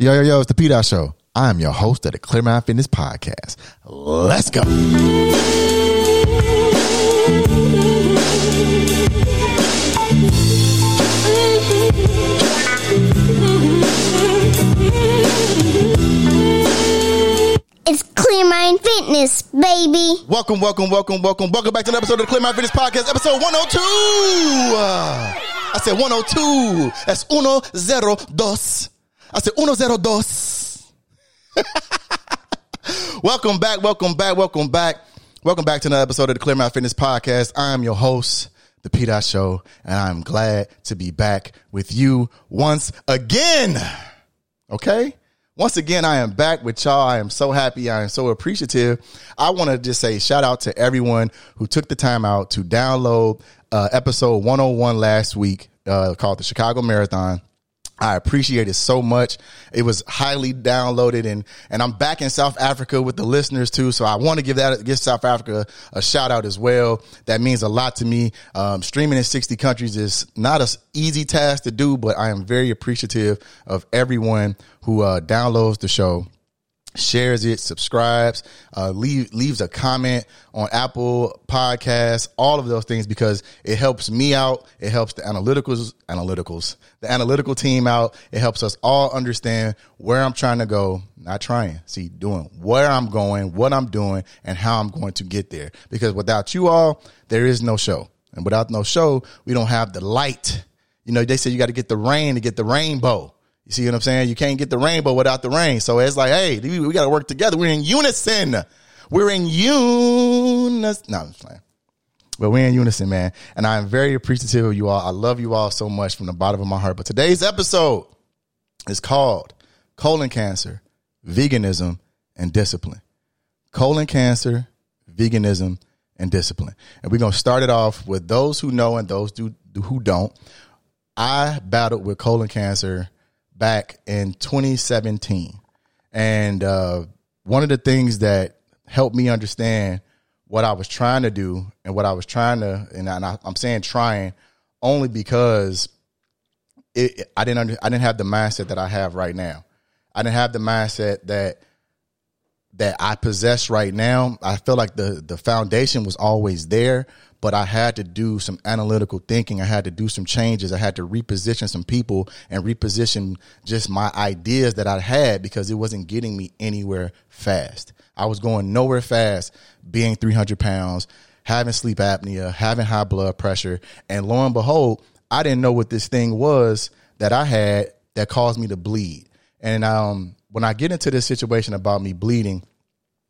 Yo, yo, yo, it's the P Dot Show. I am your host of the Clear Mind Fitness Podcast. Let's go. It's Clear Mind Fitness, baby. Welcome, welcome, welcome, welcome, welcome back to another episode of the Clear Mind Fitness Podcast, episode 102. Uh, I said 102. That's uno zero dos. I said uno zero dos. welcome back, welcome back, welcome back. Welcome back to another episode of the Clear Mind Fitness Podcast. I am your host, the P Show, and I'm glad to be back with you once again. Okay? Once again, I am back with y'all. I am so happy. I am so appreciative. I want to just say shout out to everyone who took the time out to download uh, episode 101 last week uh, called the Chicago Marathon. I appreciate it so much. It was highly downloaded and, and I'm back in South Africa with the listeners too. So I want to give that, give South Africa a shout out as well. That means a lot to me. Um, streaming in 60 countries is not an easy task to do, but I am very appreciative of everyone who, uh, downloads the show shares it, subscribes, uh, leave, leaves a comment on Apple Podcasts, all of those things because it helps me out. It helps the analyticals, analyticals, the analytical team out. It helps us all understand where I'm trying to go, not trying, see, doing where I'm going, what I'm doing, and how I'm going to get there. Because without you all, there is no show. And without no show, we don't have the light. You know, they say you got to get the rain to get the rainbow. You see what I'm saying? You can't get the rainbow without the rain. So it's like, hey, we, we got to work together. We're in unison. We're in unison. No, I'm just playing. But we're in unison, man. And I'm very appreciative of you all. I love you all so much from the bottom of my heart. But today's episode is called Colon Cancer, Veganism, and Discipline. Colon cancer, veganism, and discipline. And we're going to start it off with those who know and those who, who don't. I battled with colon cancer back in 2017. And uh, one of the things that helped me understand what I was trying to do and what I was trying to, and I, am saying trying only because it, I didn't under, I didn't have the mindset that I have right now. I didn't have the mindset that that I possess right now. I feel like the the foundation was always there, but I had to do some analytical thinking. I had to do some changes. I had to reposition some people and reposition just my ideas that I had because it wasn't getting me anywhere fast. I was going nowhere fast being 300 pounds, having sleep apnea, having high blood pressure. And lo and behold, I didn't know what this thing was that I had that caused me to bleed. And um, when I get into this situation about me bleeding,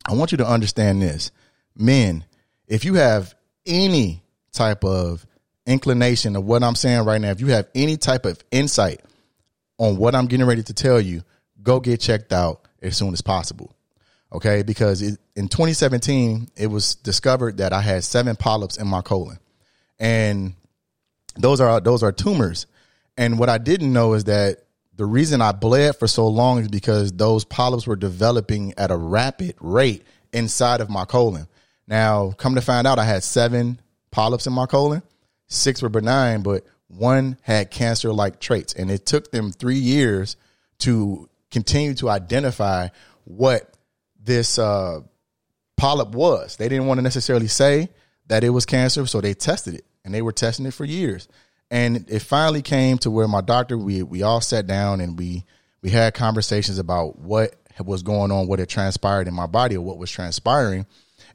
I want you to understand this. Men, if you have any type of inclination of what I'm saying right now, if you have any type of insight on what I'm getting ready to tell you, go get checked out as soon as possible. Okay, because it, in 2017 it was discovered that I had seven polyps in my colon, and those are those are tumors. And what I didn't know is that the reason I bled for so long is because those polyps were developing at a rapid rate inside of my colon. Now, come to find out, I had seven polyps in my colon. Six were benign, but one had cancer like traits. And it took them three years to continue to identify what this uh, polyp was. They didn't want to necessarily say that it was cancer, so they tested it. And they were testing it for years. And it finally came to where my doctor, we, we all sat down and we, we had conversations about what was going on, what had transpired in my body, or what was transpiring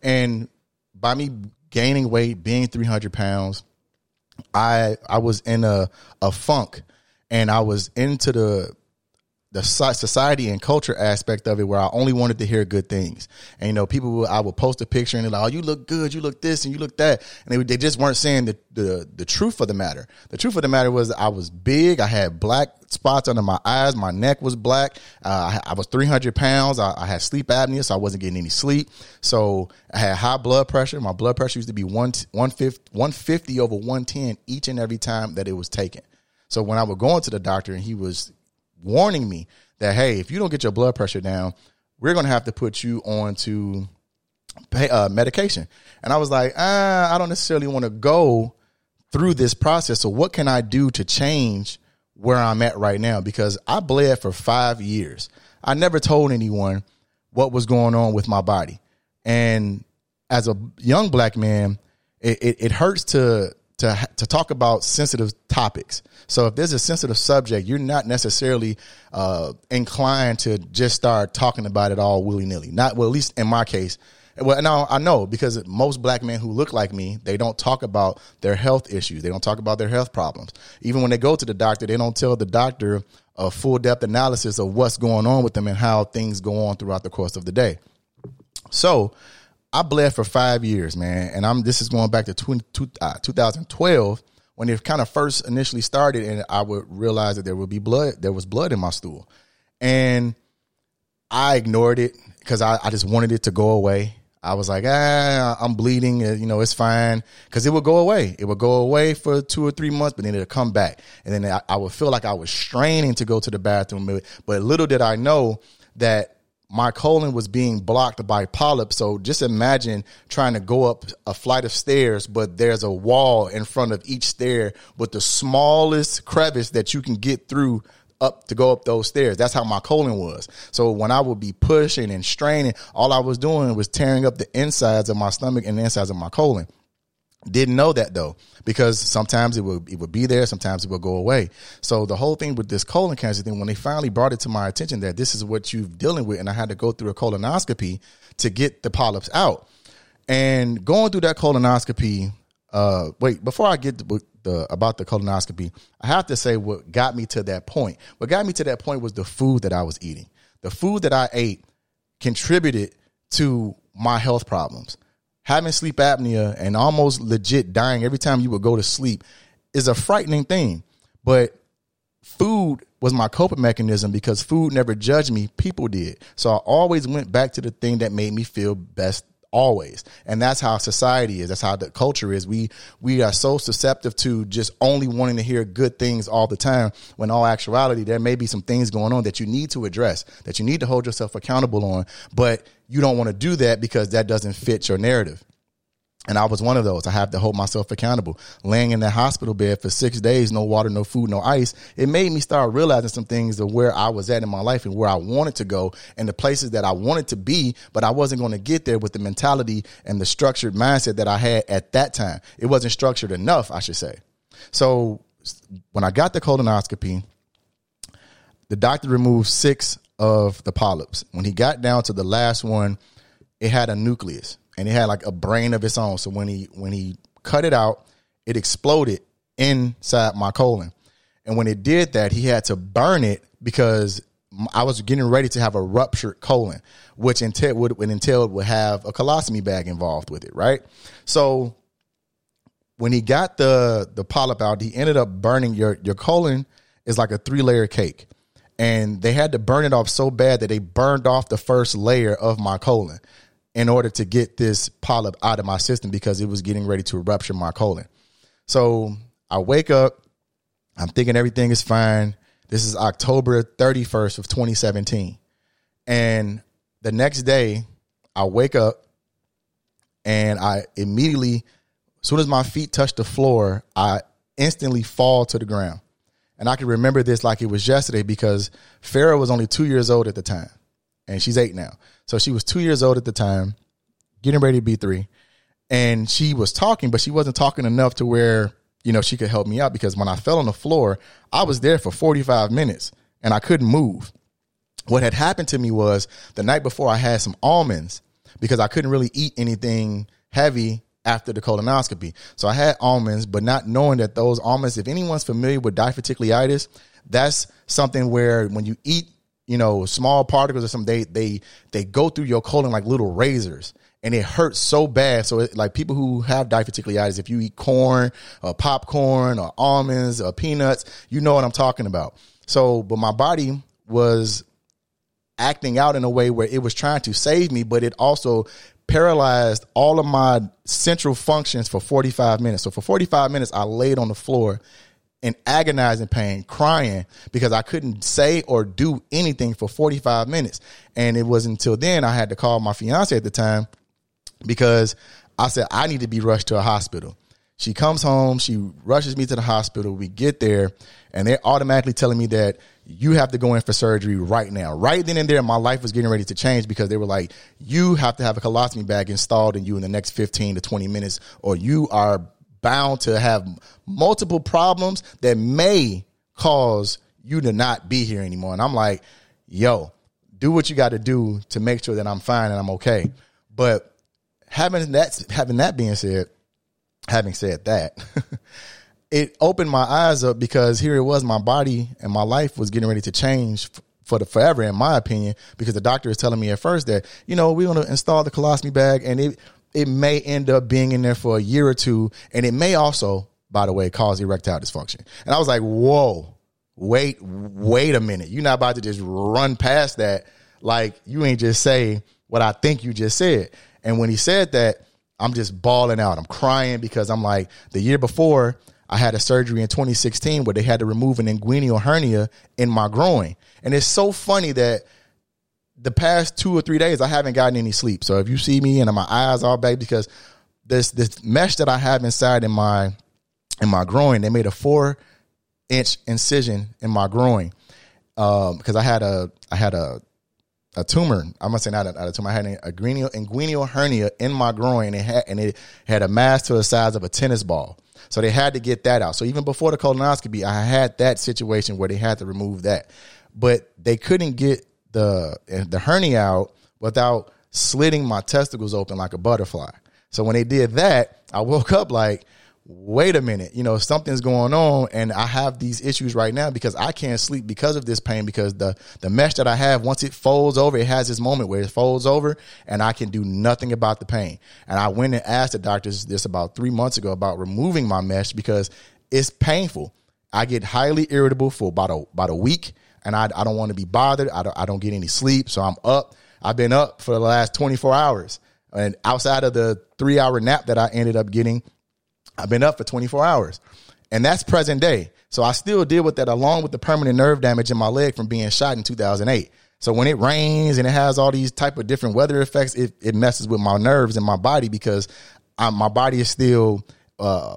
and by me gaining weight, being 300 pounds, I I was in a a funk and I was into the the society and culture aspect of it where I only wanted to hear good things. And you know, people I would post a picture and they're like, "Oh, you look good, you look this and you look that," and they they just weren't saying the the the truth of the matter. The truth of the matter was I was big, I had black spots under my eyes, my neck was black, uh, I, I, was three hundred pounds, I, I, had sleep apnea, so I wasn't getting any sleep. So I had high blood pressure. My blood pressure used to be one one fifty, 150 over one ten each and every time that it was taken. So when I would go into the doctor and he was warning me that hey, if you don't get your blood pressure down, we're going to have to put you on to pay, uh, medication. And I was like, ah, I don't necessarily want to go through this process. So what can I do to change where I'm at right now because I bled for five years. I never told anyone what was going on with my body. And as a young black man, it, it, it hurts to to to talk about sensitive topics. So if there's a sensitive subject, you're not necessarily uh, inclined to just start talking about it all willy nilly. Not well, at least in my case. Well, now I know because most black men who look like me, they don't talk about their health issues. They don't talk about their health problems. Even when they go to the doctor, they don't tell the doctor a full depth analysis of what's going on with them and how things go on throughout the course of the day. So I bled for five years, man, and I'm. This is going back to 20, uh, 2012 when it kind of first initially started, and I would realize that there would be blood. There was blood in my stool, and I ignored it because I, I just wanted it to go away. I was like, ah, I'm bleeding. Uh, you know, it's fine because it would go away. It would go away for two or three months, but then it'll come back, and then I, I would feel like I was straining to go to the bathroom. But little did I know that my colon was being blocked by polyps. So just imagine trying to go up a flight of stairs, but there's a wall in front of each stair with the smallest crevice that you can get through up to go up those stairs. That's how my colon was. So when I would be pushing and straining, all I was doing was tearing up the insides of my stomach and the insides of my colon. Didn't know that though, because sometimes it would it would be there, sometimes it would go away. So the whole thing with this colon cancer thing, when they finally brought it to my attention that this is what you're dealing with, and I had to go through a colonoscopy to get the polyps out. And going through that colonoscopy, uh, wait, before I get the, the about the colonoscopy, I have to say what got me to that point. What got me to that point was the food that I was eating. The food that I ate contributed to my health problems having sleep apnea and almost legit dying every time you would go to sleep is a frightening thing. But food was my coping mechanism because food never judged me, people did. So I always went back to the thing that made me feel best always. And that's how society is. That's how the culture is. We we are so susceptible to just only wanting to hear good things all the time when all actuality there may be some things going on that you need to address that you need to hold yourself accountable on but you don't want to do that because that doesn't fit your narrative and I was one of those. I have to hold myself accountable. Laying in that hospital bed for six days, no water, no food, no ice, it made me start realizing some things of where I was at in my life and where I wanted to go and the places that I wanted to be, but I wasn't going to get there with the mentality and the structured mindset that I had at that time. It wasn't structured enough, I should say. So when I got the colonoscopy, the doctor removed six of the polyps. When he got down to the last one, it had a nucleus and it had like a brain of its own. So when he when he cut it out, it exploded inside my colon. And when it did that, he had to burn it because I was getting ready to have a ruptured colon, which entail would, would would have a colostomy bag involved with it, right? So when he got the the polyp out, he ended up burning your your colon is like a three layer cake, and they had to burn it off so bad that they burned off the first layer of my colon in order to get this polyp out of my system because it was getting ready to rupture my colon. So I wake up, I'm thinking everything is fine. This is October 31st of 2017. And the next day, I wake up and I immediately, as soon as my feet touch the floor, I instantly fall to the ground. And I can remember this like it was yesterday because Farrah was only two years old at the time and she's eight now. So she was two years old at the time, getting ready to be three. And she was talking, but she wasn't talking enough to where, you know, she could help me out because when I fell on the floor, I was there for 45 minutes and I couldn't move. What had happened to me was the night before I had some almonds because I couldn't really eat anything heavy after the colonoscopy. So I had almonds, but not knowing that those almonds, if anyone's familiar with diverticulitis, that's something where when you eat you know, small particles or something, they they they go through your colon like little razors, and it hurts so bad. So, it, like people who have diverticulitis, if you eat corn or popcorn or almonds or peanuts, you know what I'm talking about. So, but my body was acting out in a way where it was trying to save me, but it also paralyzed all of my central functions for 45 minutes. So for 45 minutes, I laid on the floor in agonizing pain, crying because I couldn't say or do anything for 45 minutes. And it was until then I had to call my fiance at the time because I said, I need to be rushed to a hospital. She comes home, she rushes me to the hospital. We get there, and they're automatically telling me that you have to go in for surgery right now. Right then and there, my life was getting ready to change because they were like, you have to have a colostomy bag installed in you in the next 15 to 20 minutes, or you are bound to have multiple problems that may cause you to not be here anymore. And I'm like, yo, do what you got to do to make sure that I'm fine and I'm okay. But having that having that being said, having said that, it opened my eyes up because here it was, my body and my life was getting ready to change for the forever, in my opinion, because the doctor is telling me at first that you know we're going to install the colostomy bag and it it may end up being in there for a year or two, and it may also, by the way, cause erectile dysfunction. And I was like, whoa, wait, wait a minute, you're not about to just run past that like you ain't just say what I think you just said. And when he said that, I'm just bawling out. I'm crying because I'm like, the year before, I had a surgery in 2016 where they had to remove an inguinal hernia in my groin. And it's so funny that the past two or three days I haven't gotten any sleep. So if you see me and my eyes all big because this this mesh that I have inside in my in my groin, they made a four inch incision in my groin um, because I had a I had a a tumor. I'm gonna say not a, a tumor. I had an inguinal, inguinal hernia in my groin. And It had and it had a mass to the size of a tennis ball. So they had to get that out. So even before the colonoscopy, I had that situation where they had to remove that, but they couldn't get the the hernia out without slitting my testicles open like a butterfly. So when they did that, I woke up like, wait a minute, you know, something's going on and I have these issues right now because I can't sleep because of this pain because the the mesh that I have once it folds over, it has this moment where it folds over and I can do nothing about the pain. And I went and asked the doctors this about 3 months ago about removing my mesh because it's painful. I get highly irritable for about a about a week and I I don't want to be bothered. I don't I don't get any sleep, so I'm up. I've been up for the last 24 hours. And outside of the 3-hour nap that I ended up getting, I've been up for 24 hours. And that's present day. So I still deal with that along with the permanent nerve damage in my leg from being shot in 2008. So when it rains and it has all these type of different weather effects, it, it messes with my nerves and my body because I'm, my body is still uh,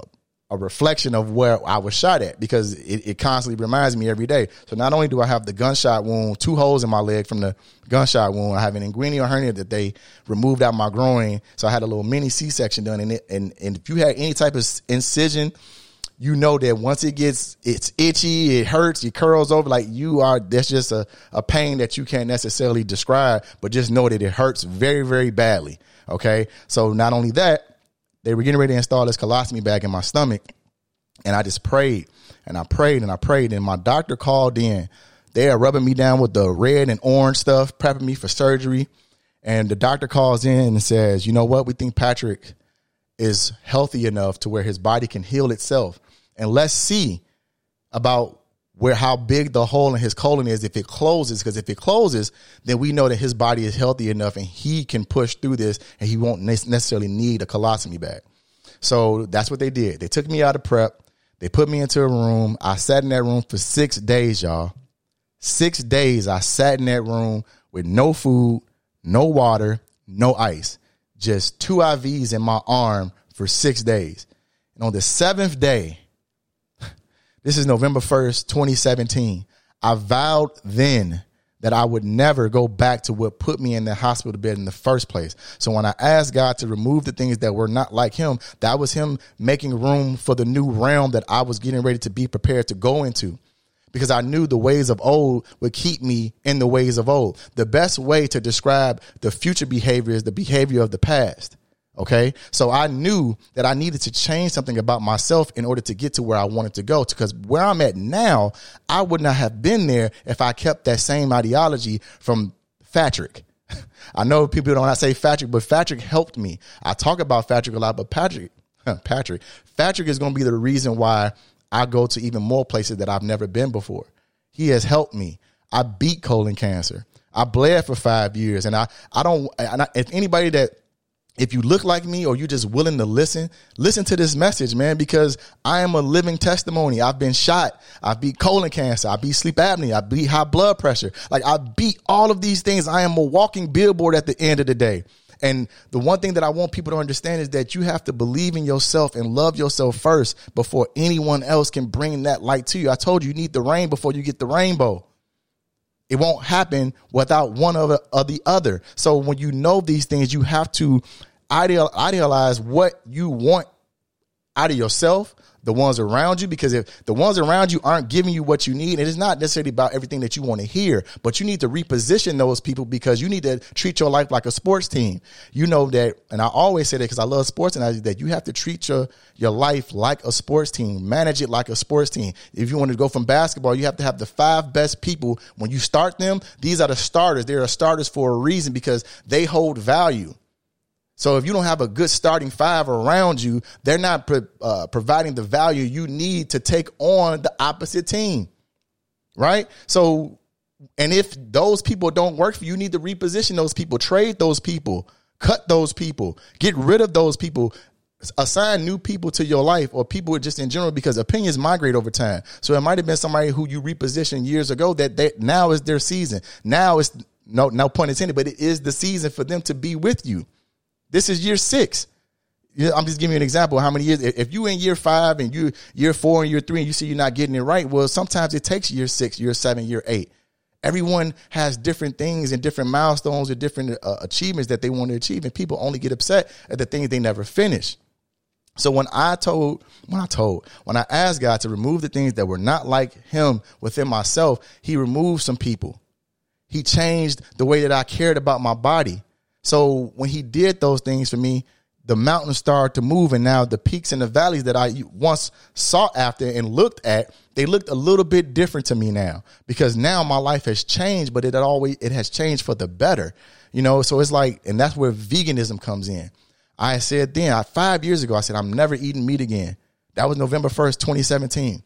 a reflection of where I was shot at because it, it, constantly reminds me every day. So not only do I have the gunshot wound, two holes in my leg from the gunshot wound, I have an inguinal hernia that they removed out my groin. So I had a little mini C section done in it. And, and if you had any type of incision, you know that once it gets, it's itchy, it hurts, it curls over like you are, that's just a, a pain that you can't necessarily describe, but just know that it hurts very, very badly. Okay. So not only that, they were getting ready to install this colostomy bag in my stomach. And I just prayed and I prayed and I prayed. And my doctor called in. They are rubbing me down with the red and orange stuff, prepping me for surgery. And the doctor calls in and says, You know what? We think Patrick is healthy enough to where his body can heal itself. And let's see about where how big the hole in his colon is if it closes because if it closes then we know that his body is healthy enough and he can push through this and he won't necessarily need a colostomy bag. So that's what they did. They took me out of prep. They put me into a room. I sat in that room for six days y'all. Six days i sat in that room with no food no water no ice. Just two ivs in my arm for six days. And on the seventh day this is November 1st, 2017. I vowed then that I would never go back to what put me in the hospital bed in the first place. So when I asked God to remove the things that were not like him, that was him making room for the new realm that I was getting ready to be prepared to go into. Because I knew the ways of old would keep me in the ways of old. The best way to describe the future behavior is the behavior of the past. Okay. So I knew that I needed to change something about myself in order to get to where I wanted to go. Because where I'm at now, I would not have been there if I kept that same ideology from Patrick. I know people don't say Patrick, but Patrick helped me. I talk about Patrick a lot, but Patrick, Patrick, Patrick is going to be the reason why I go to even more places that I've never been before. He has helped me. I beat colon cancer. I bled for five years, and I I don't. And I, if anybody that if you look like me or you're just willing to listen, listen to this message, man, because I am a living testimony. I've been shot. I beat colon cancer. I beat sleep apnea. I beat high blood pressure. Like I beat all of these things. I am a walking billboard at the end of the day. And the one thing that I want people to understand is that you have to believe in yourself and love yourself first before anyone else can bring that light to you. I told you you need the rain before you get the rainbow. It won't happen without one of the, other. So when you know these things, you have to ideal, idealize what you want out of yourself, the ones around you, because if the ones around you aren't giving you what you need, it is not necessarily about everything that you want to hear, but you need to reposition those people because you need to treat your life like a sports team. You know that, and I always say that because I love sports and I that you have to treat your, your life like a sports team, manage it like a sports team. If you want to go from basketball, you have to have the five best people. When you start them, these are the starters. They are starters for a reason because they hold value. So if you don't have a good starting five around you, they're not uh, providing the value you need to take on the opposite team. Right? So, and if those people don't work for you, you need to reposition those people, trade those people, cut those people, get rid of those people, assign new people to your life or people just in general because opinions migrate over time. So it might have been somebody who you repositioned years ago that they, now is their season. Now it's no no pun intended, but it is the season for them to be with you. This is year six. I'm just giving you an example. How many years? If you in year five and you year four and year three, and you see you're not getting it right, well, sometimes it takes year six, year seven, year eight. Everyone has different things and different milestones or different uh, achievements that they want to achieve, and people only get upset at the things they never finish. So when I told, when I told, when I asked God to remove the things that were not like Him within myself, He removed some people. He changed the way that I cared about my body. So when he did those things for me, the mountains started to move, and now the peaks and the valleys that I once sought after and looked at, they looked a little bit different to me now because now my life has changed, but it always it has changed for the better, you know. So it's like, and that's where veganism comes in. I said then, I, five years ago, I said I'm never eating meat again. That was November first, 2017,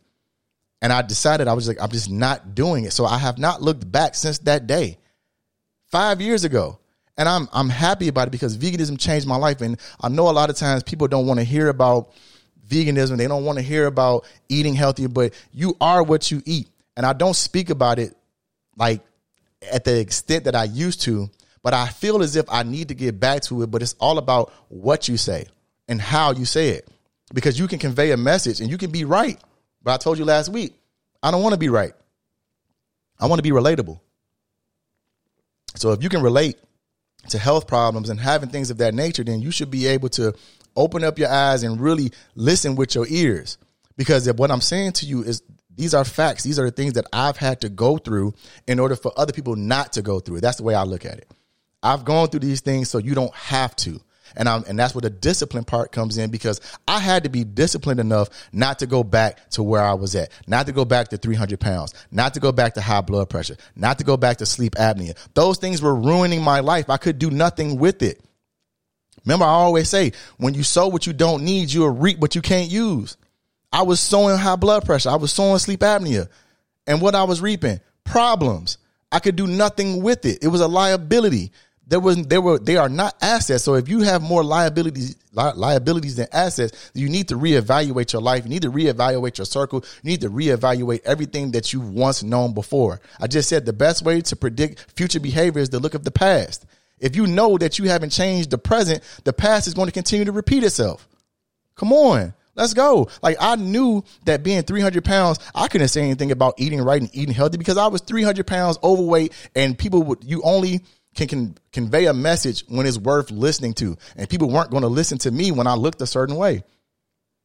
and I decided I was like, I'm just not doing it. So I have not looked back since that day, five years ago and I'm I'm happy about it because veganism changed my life. And I know a lot of times people don't want to hear about veganism. They don't want to hear about eating healthy, but you are what you eat. And I don't speak about it like at the extent that I used to, but I feel as if I need to get back to it. But it's all about what you say and how you say it. Because you can convey a message and you can be right. But I told you last week, I don't want to be right. I want to be relatable. So if you can relate to health problems and having things of that nature, then you should be able to open up your eyes and really listen with your ears. Because what I'm saying to you is these are facts. These are the things that I've had to go through in order for other people not to go through. That's the way I look at it. I've gone through these things so you don't have to. And I'm, and that's where the discipline part comes in because I had to be disciplined enough not to go back to where I was at, not to go back to 300 pounds, not to go back to high blood pressure, not to go back to sleep apnea. Those things were ruining my life. I could do nothing with it. Remember, I always say, when you sow what you don't need, you'll reap what you can't use. I was sowing high blood pressure. I was sowing sleep apnea. And what I was reaping? Problems. I could do nothing with it. It was a liability there was there were they are not assets. So if you have more liabilities li- liabilities than assets, you need to reevaluate your life. You need to reevaluate your circle. You need to reevaluate everything that you've once known before. I just said the best way to predict future behavior is to look at the past. If you know that you haven't changed the present, the past is going to continue to repeat itself. Come on. Let's go. Like I knew that being 300 pounds, I couldn't say anything about eating right and eating healthy because I was 300 pounds overweight and people would, you only can, can convey a message when it's worth listening to. And people weren't going to listen to me when I looked a certain way.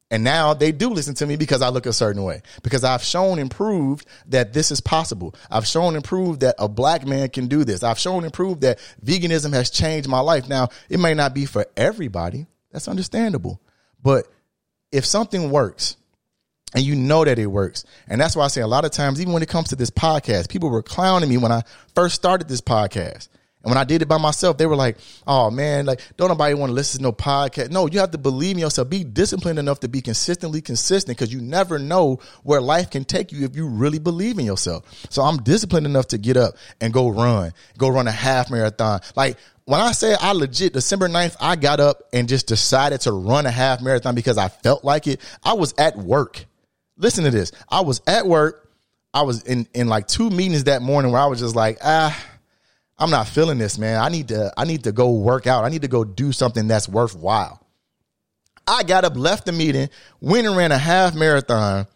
And now they do listen to me because I look a certain way. Because I've shown and proved that this is possible. I've shown and proved that a black man can do this. I've shown and proved that veganism has changed my life. Now, it may not be for everybody. That's understandable. But if something works, and you know that it works. And that's why I say a lot of times, even when it comes to this podcast, people were clowning me when I first started this podcast. And when I did it by myself, they were like, oh man, like, don't nobody want to listen to no podcast. No, you have to believe in yourself. Be disciplined enough to be consistently consistent because you never know where life can take you if you really believe in yourself. So I'm disciplined enough to get up and go run, go run a half marathon. Like, when I say I legit December 9th, I got up and just decided to run a half marathon because I felt like it. I was at work. Listen to this. I was at work. I was in, in like two meetings that morning where I was just like, ah, I'm not feeling this, man. I need to I need to go work out. I need to go do something that's worthwhile. I got up, left the meeting, went and ran a half marathon,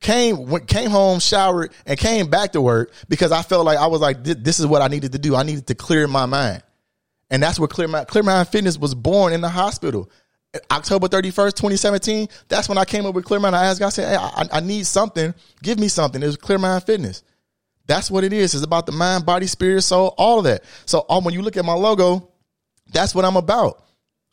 came went, came home, showered, and came back to work because I felt like I was like, this is what I needed to do. I needed to clear my mind. And that's where Clear Mind, Clear Mind Fitness was born in the hospital. October 31st, 2017, that's when I came up with Clear Mind. I asked God, I said, hey, I, I need something. Give me something. It was Clear Mind Fitness. That's what it is. It's about the mind, body, spirit, soul, all of that. So um, when you look at my logo, that's what I'm about.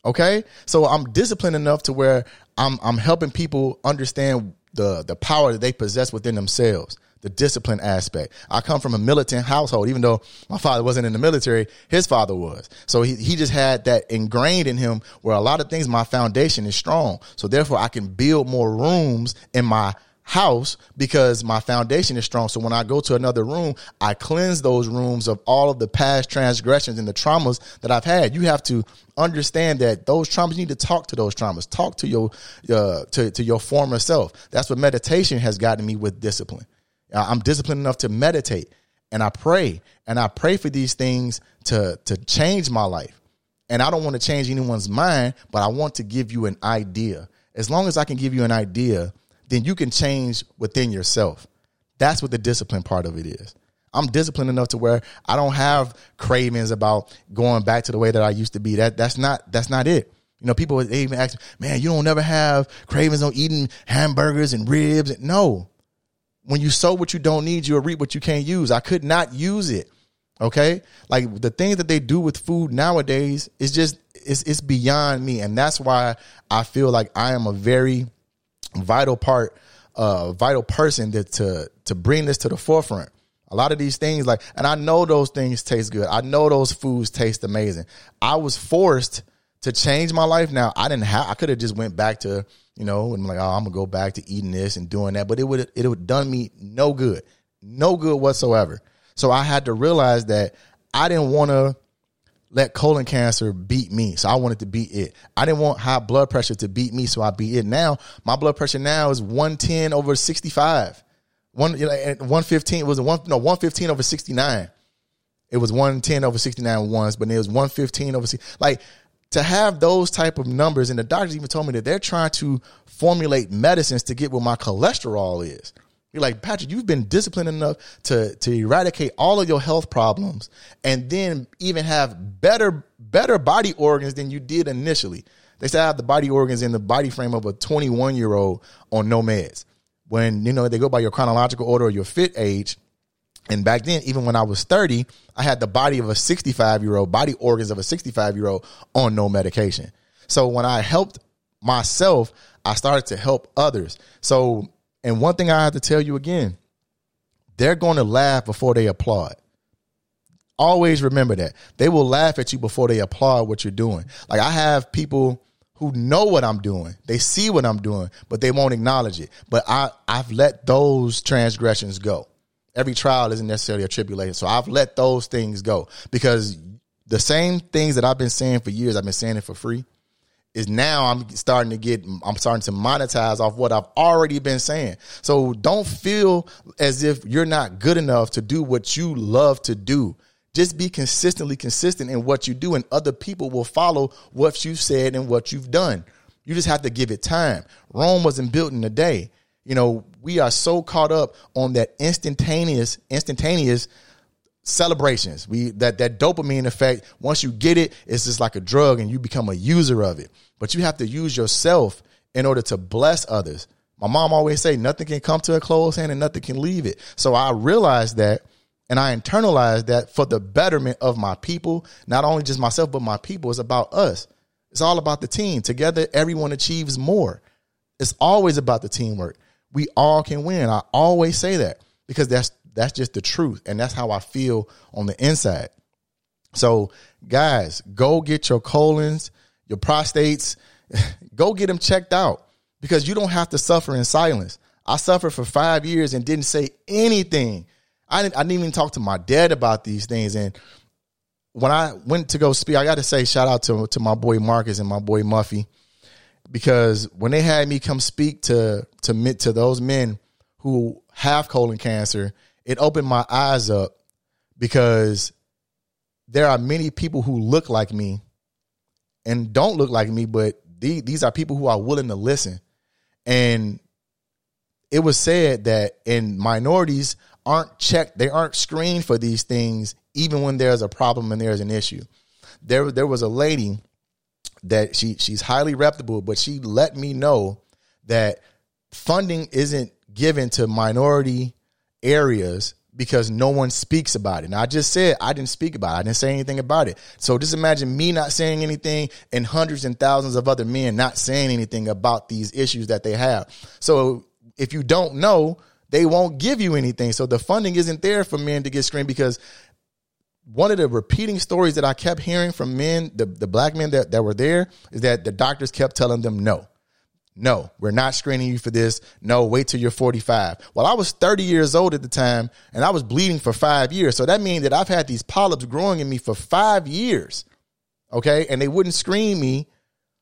Okay. So I'm disciplined enough to where I'm, I'm helping people understand the, the power that they possess within themselves the discipline aspect. I come from a militant household, even though my father wasn't in the military, his father was. So he, he just had that ingrained in him where a lot of things, my foundation is strong. So therefore I can build more rooms in my house because my foundation is strong. So when I go to another room, I cleanse those rooms of all of the past transgressions and the traumas that I've had. You have to understand that those traumas, you need to talk to those traumas, talk to your, uh, to, to your former self. That's what meditation has gotten me with discipline. I'm disciplined enough to meditate and I pray and I pray for these things to, to change my life. And I don't want to change anyone's mind, but I want to give you an idea. As long as I can give you an idea, then you can change within yourself. That's what the discipline part of it is. I'm disciplined enough to where I don't have cravings about going back to the way that I used to be. That that's not that's not it. You know, people they even ask, man, you don't never have cravings on eating hamburgers and ribs. No, when you sow what you don't need, you'll reap what you can't use. I could not use it. Okay. Like the things that they do with food nowadays is just, it's, it's beyond me. And that's why I feel like I am a very vital part, uh, vital person that to, to bring this to the forefront. A lot of these things, like, and I know those things taste good. I know those foods taste amazing. I was forced to change my life. Now I didn't have, I could have just went back to, you know, and like, oh, I'm gonna go back to eating this and doing that, but it would, it would done me no good, no good whatsoever. So I had to realize that I didn't want to let colon cancer beat me. So I wanted to beat it. I didn't want high blood pressure to beat me. So I beat it. Now my blood pressure now is 110 over 65. One, you know, 115 it was one, no, 115 over 69. It was 110 over 69 once, but it was 115 over, like, to have those type of numbers, and the doctors even told me that they're trying to formulate medicines to get what my cholesterol is. You're like, Patrick, you've been disciplined enough to, to eradicate all of your health problems and then even have better, better body organs than you did initially. They say have the body organs in the body frame of a 21 year old on no meds. When, you know, they go by your chronological order or your fit age, and back then, even when I was 30, I had the body of a 65 year old, body organs of a 65 year old on no medication. So when I helped myself, I started to help others. So, and one thing I have to tell you again, they're going to laugh before they applaud. Always remember that. They will laugh at you before they applaud what you're doing. Like I have people who know what I'm doing. They see what I'm doing, but they won't acknowledge it. But I, I've let those transgressions go every trial isn't necessarily a tribulation. So I've let those things go because the same things that I've been saying for years, I've been saying it for free, is now I'm starting to get, I'm starting to monetize off what I've already been saying. So don't feel as if you're not good enough to do what you love to do. Just be consistently consistent in what you do, and other people will follow what you've said and what you've done. You just have to give it time. Rome wasn't built in a day. You know, we are so caught up on that instantaneous, instantaneous celebrations. We that that dopamine effect. Once you get it, it's just like a drug, and you become a user of it. But you have to use yourself in order to bless others. My mom always say, nothing can come to a closed hand and nothing can leave it. So I realized that and I internalized that for the betterment of my people, not only just myself, but my people. It's about us. It's all about the team. Together, everyone achieves more. It's always about the teamwork we all can win. I always say that because that's that's just the truth and that's how I feel on the inside. So, guys, go get your colons, your prostates, go get them checked out because you don't have to suffer in silence. I suffered for 5 years and didn't say anything. I didn't, I didn't even talk to my dad about these things and when I went to go speak, I got to say shout out to to my boy Marcus and my boy Muffy because when they had me come speak to to to those men who have colon cancer, it opened my eyes up because there are many people who look like me and don't look like me, but these, these are people who are willing to listen. And it was said that in minorities aren't checked, they aren't screened for these things, even when there's a problem and there's an issue. There, there was a lady that she she's highly reputable, but she let me know that funding isn't given to minority areas because no one speaks about it. Now I just said I didn't speak about it. I didn't say anything about it. So just imagine me not saying anything and hundreds and thousands of other men not saying anything about these issues that they have. So if you don't know, they won't give you anything. So the funding isn't there for men to get screened because one of the repeating stories that I kept hearing from men, the, the black men that, that were there, is that the doctors kept telling them no. No, we're not screening you for this. No, wait till you're 45. Well, I was 30 years old at the time and I was bleeding for five years. So that means that I've had these polyps growing in me for five years. Okay. And they wouldn't screen me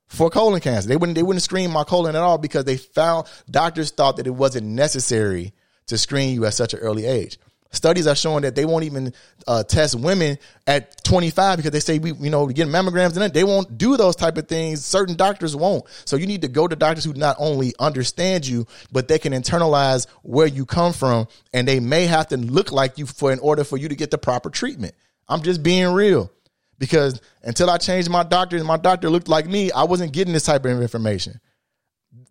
for colon cancer. They wouldn't, they wouldn't screen my colon at all because they found doctors thought that it wasn't necessary to screen you at such an early age. Studies are showing that they won't even uh, test women at 25 because they say we, you know, get mammograms and they won't do those type of things. Certain doctors won't. So you need to go to doctors who not only understand you, but they can internalize where you come from, and they may have to look like you for in order for you to get the proper treatment. I'm just being real because until I changed my doctor and my doctor looked like me, I wasn't getting this type of information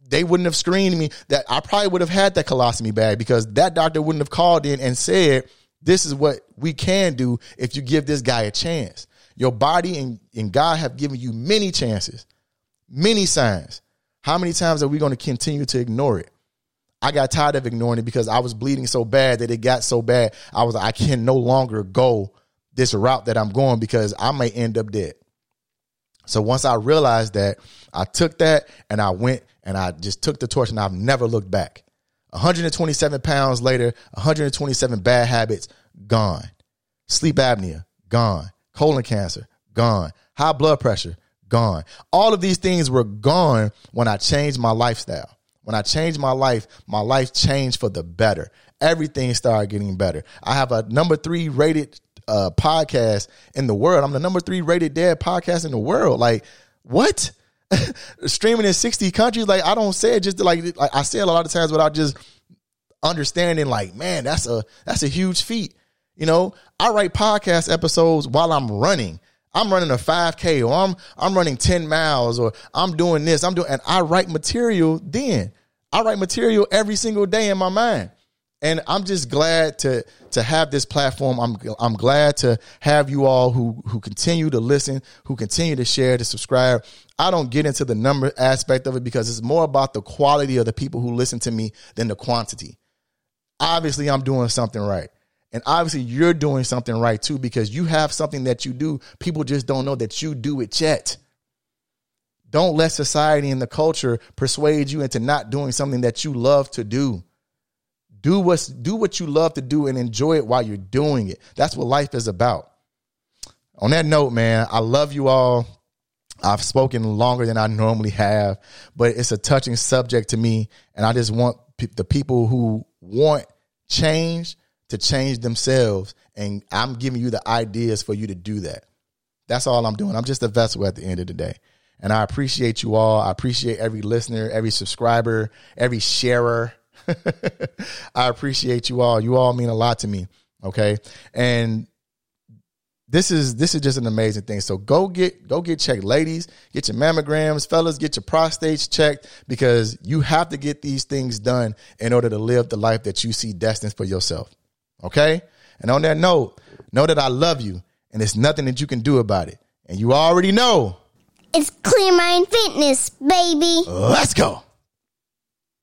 they wouldn't have screened me that I probably would have had that colostomy bag because that doctor wouldn't have called in and said, this is what we can do if you give this guy a chance. Your body and, and God have given you many chances, many signs. How many times are we going to continue to ignore it? I got tired of ignoring it because I was bleeding so bad that it got so bad. I was I can no longer go this route that I'm going because I may end up dead. So once I realized that, I took that and I went and I just took the torch and I've never looked back. 127 pounds later, 127 bad habits gone. Sleep apnea gone. Colon cancer gone. High blood pressure gone. All of these things were gone when I changed my lifestyle. When I changed my life, my life changed for the better. Everything started getting better. I have a number three rated uh, podcast in the world. I'm the number three rated dad podcast in the world. Like, what? streaming in 60 countries. Like I don't say it just like, like I say it a lot of times without just understanding like, man, that's a that's a huge feat. You know, I write podcast episodes while I'm running. I'm running a 5K or I'm I'm running 10 miles or I'm doing this. I'm doing and I write material then. I write material every single day in my mind and I'm just glad to to have this platform. I'm I'm glad to have you all who who continue to listen, who continue to share, to subscribe. I don't get into the number aspect of it because it's more about the quality of the people who listen to me than the quantity. Obviously, I'm doing something right. And obviously, you're doing something right too because you have something that you do. People just don't know that you do it yet. Don't let society and the culture persuade you into not doing something that you love to do do what's do what you love to do and enjoy it while you're doing it. That's what life is about. On that note, man, I love you all. I've spoken longer than I normally have, but it's a touching subject to me, and I just want p- the people who want change to change themselves, and I'm giving you the ideas for you to do that. That's all I'm doing. I'm just a vessel at the end of the day. And I appreciate you all. I appreciate every listener, every subscriber, every sharer. I appreciate you all. You all mean a lot to me. Okay. And this is this is just an amazing thing. So go get go get checked, ladies. Get your mammograms, fellas. Get your prostates checked because you have to get these things done in order to live the life that you see destined for yourself. Okay. And on that note, know that I love you, and there's nothing that you can do about it. And you already know it's Clear Mind Fitness, baby. Let's go.